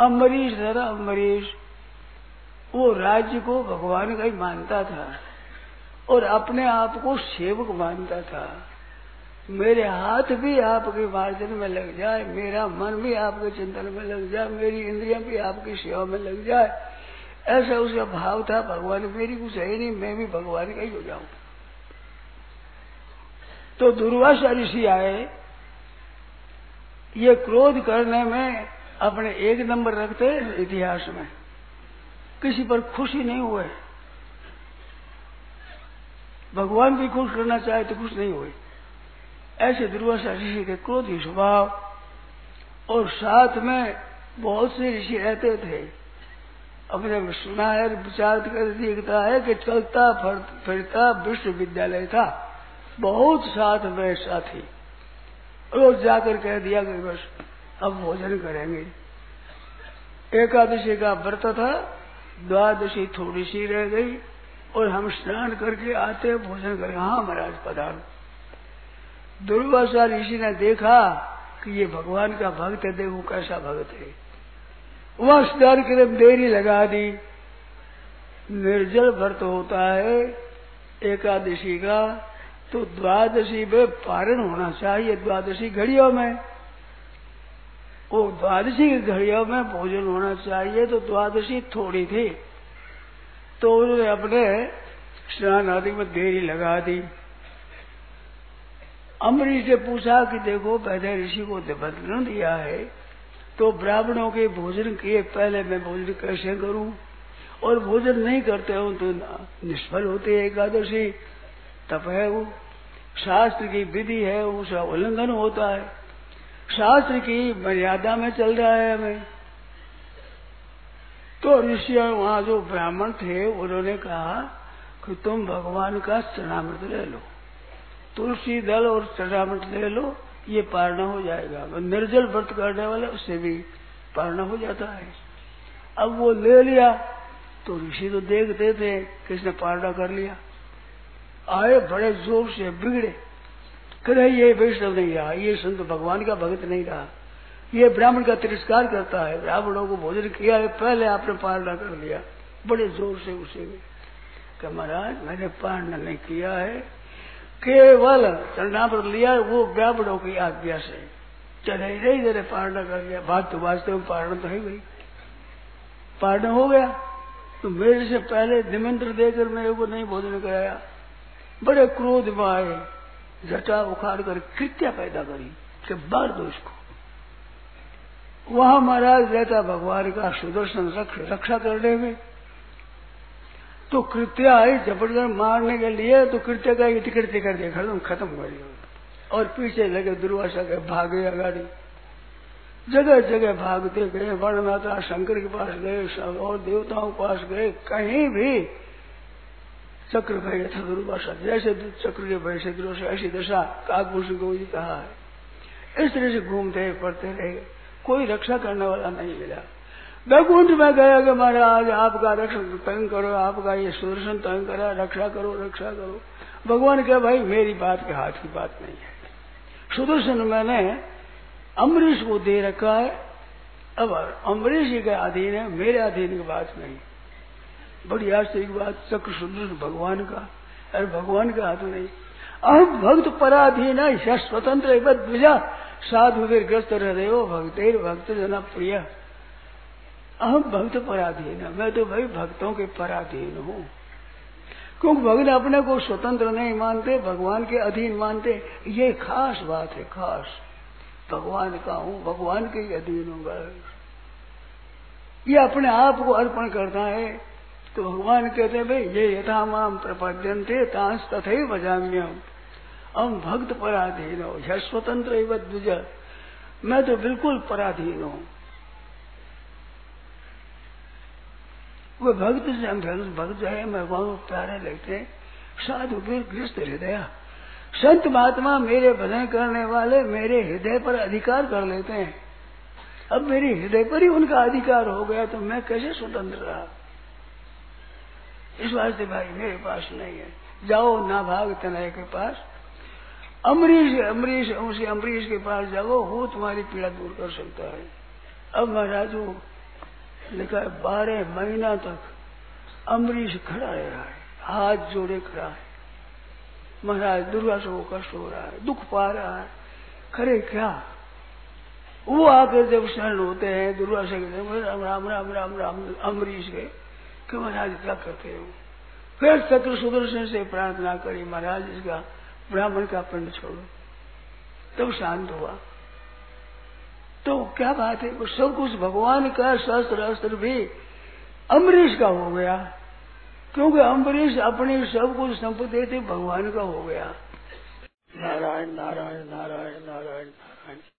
अम्बरीश था अम्बरीश वो राज्य को भगवान का ही मानता था और अपने आप को सेवक मानता था। मेरे हाथ भी आपके मार्जन में लग जाए, मेरा मन भी आपके चिंतन में लग जाए, मेरी इंद्रियाँ भी आपकी सेवा में लग जाए। ऐसा उसका भाव था, भगवान मेरी कुछ है नहीं, मैं भी भगवान का ही हो जाऊँ। तो दुर्वासा ऋषि आए, ये क्रोध करने में अपने एक नंबर रखते इतिहास में। किसी पर खुशी नहीं हुए। भगवान भी खुश करना चाहे तो खुश नहीं हुए। ऐसे दुर्वासा ऋषि के क्रोधी स्वभाव और साथ में बहुत से ऋषि रहते थे। अपने सुना है विचार कर देखता है कि चलता फिरता विश्वविद्यालय था। बहुत साथ में साथी। रोज जाकर कह दिया कि बस अब भोजन करेंगे। एकादशी का व्रत था, द्वादशी थोड़ी सी रह गई और हम स्नान करके आते भोजन करें हाँ महाराज पदार्थ दुर्वासा ऋषि ने देखा कि ये भगवान का भक्त है, देखो कैसा भक्त है। वहाँ स्नान के लिए देरी लगा दी। निर्जल व्रत होता है एकादशी का तो द्वादशी में पारण होना चाहिए, द्वादशी घड़ियों में। वो द्वादशी की घड़ियों में भोजन होना चाहिए तो द्वादशी थोड़ी थी। तो उन्होंने अपने स्नान आदि में देरी लगा दी। अमरीश से पूछा कि देखो पहले ऋषि को निमंत्रण दिया है तो ब्राह्मणों के भोजन किए पहले मैं भोजन कैसे करूँ? और भोजन नहीं करते हो तो निष्फल होते है एकादशी। तप है वो। शास्त्र की विधि है, उसका उल्लंघन होता है। शास्त्र की मर्यादा में चल रहा है हमें। तो ऋषि और वहाँ जो ब्राह्मण थे, उन्होंने कहा कि तुम भगवान का चरणामृत ले लो। तुलसी दल और चरणामृत ले लो, ये पारणा हो जाएगा। निर्जल व्रत करने वाले, उससे भी पारणा हो जाता है। अब वो ले लिया तो ऋषि तो देखते थे किसने पारणा कर लिया। आए बड़े ज़ोर से, बिगड़े। करे ये वैष्णव नहीं रहा, ये संत भगवान का भगत नहीं रहा। ये ब्राह्मण का तिरस्कार करता है, ब्राह्मणों को भोजन किया है, पहले आपने पारणा कर लिया। बड़े ज़ोर से उसे महाराज, मैंने पारणा नहीं किया है। केवल चरणामृत लिया वो ब्राह्मणों की आज्ञा से। चले नहीं जरे पारणा कर लिया। बात तो वास्तव में पारणा तो है भाई पारणा हो गया। तो मेरे से पहले निमंत्रण देकर मेरे को नहीं भोजन कराया। बड़े क्रोध में आए। जटा उखाड़ कर कृत्या पैदा करी कि बार दो इसको। वहाँ महाराज रहता भगवान का सुदर्शन रक्षा करने में। तो कृत्या आई, ज़बरदस्त मारने के लिए तो कृत्य का कृत्य कर दिया खत्म खत्म कर दिया और पीछे लगे दुर्वासा के भागे अगाड़ी। जगह जगह भागते गए वर्णनाथा शंकर के पास गए और देवताओं के पास गए, कहीं भी चक्र भय था दुर्वासा जैसे चक्र के भय से से ऐसी दशा काकभूषण को जी कहा है। इस तरह से घूमते पड़ते रहे। कोई रक्षा करने वाला नहीं मिला। वैकुंठ में गया कि महाराज, आपका रक्षण तंग करो, आपका ये सुदर्शन तंग करा, रक्षा करो रक्षा करो। भगवान क्या भाई, मेरी बात के हाथ की बात नहीं है। सुदर्शन मैंने अमरीश को दे रखा है। अब अमरीश जी के अधीन है, मेरे अधीन की बात नहीं। बड़ी आश्चर्य बात, चक्र सुंदर भगवान का। अरे भगवान का हाथ नहीं। अब भक्त पराधीन है स्वतंत्र साधु ग्रस्त हृदय भक्तेर भक्त भक्त जना प्रिय। अहम भक्त पराधीन है। मैं तो भाई भक्तों के पराधीन हूँ। क्योंकि भगवान अपने को स्वतंत्र नहीं मानते, भगवान के अधीन मानते। ये खास बात है, खास। भगवान का हूँ, भगवान के अधीन हूँ ये अपने आप को अर्पण करता है। तो भगवान कहते भाई, ये यथा माम प्रपद्यन थे तांस तथे बजाम्यम हम भक्त पराधीन हो यह स्वतंत्र द्विज। मैं तो बिल्कुल पराधीन हूँ। वो भक्त से हम भक्त जो है, मैं वहाँ प्यारे लगते हैं। साधु फिर गृहस्थ हृदय। संत महात्मा मेरे भजन करने वाले मेरे हृदय पर अधिकार कर लेते हैं। अब मेरे हृदय पर ही उनका अधिकार हो गया तो मैं कैसे स्वतंत्र रहा? इस वास्ते भाई, मेरे पास नहीं है। जाओ, ना भाग तनय के पास। अमरीश अमरीश उसी अमरीश के पास जाओ, वो तुम्हारी पीड़ा दूर कर सकता है। अब महाराज लिखा है बारह महीना तक अमरीश खड़ा रहा है, हाथ जोड़े खड़ा है। महाराज दुर्गा से वो कष्ट हो रहा है, दुख पा रहा है। खरे क्या? वो आकर जब शरण होते हैं दुर्वासा के राम राम राम राम राम अमरीश के कि महाराज क्या करते हो? फिर चक्र सुदर्शन से प्रार्थना करी, महाराज इसका ब्राह्मण का पिंड छोड़ो। तब शांत हुआ। तो क्या बात है? वो सब कुछ भगवान का शस्त्र अस्त्र भी अम्बरीश का हो गया। क्योंकि अम्बरीश अपनी सब कुछ संपत्ति थी भगवान का हो गया। नारायण नारायण नारायण नारायण नारायण।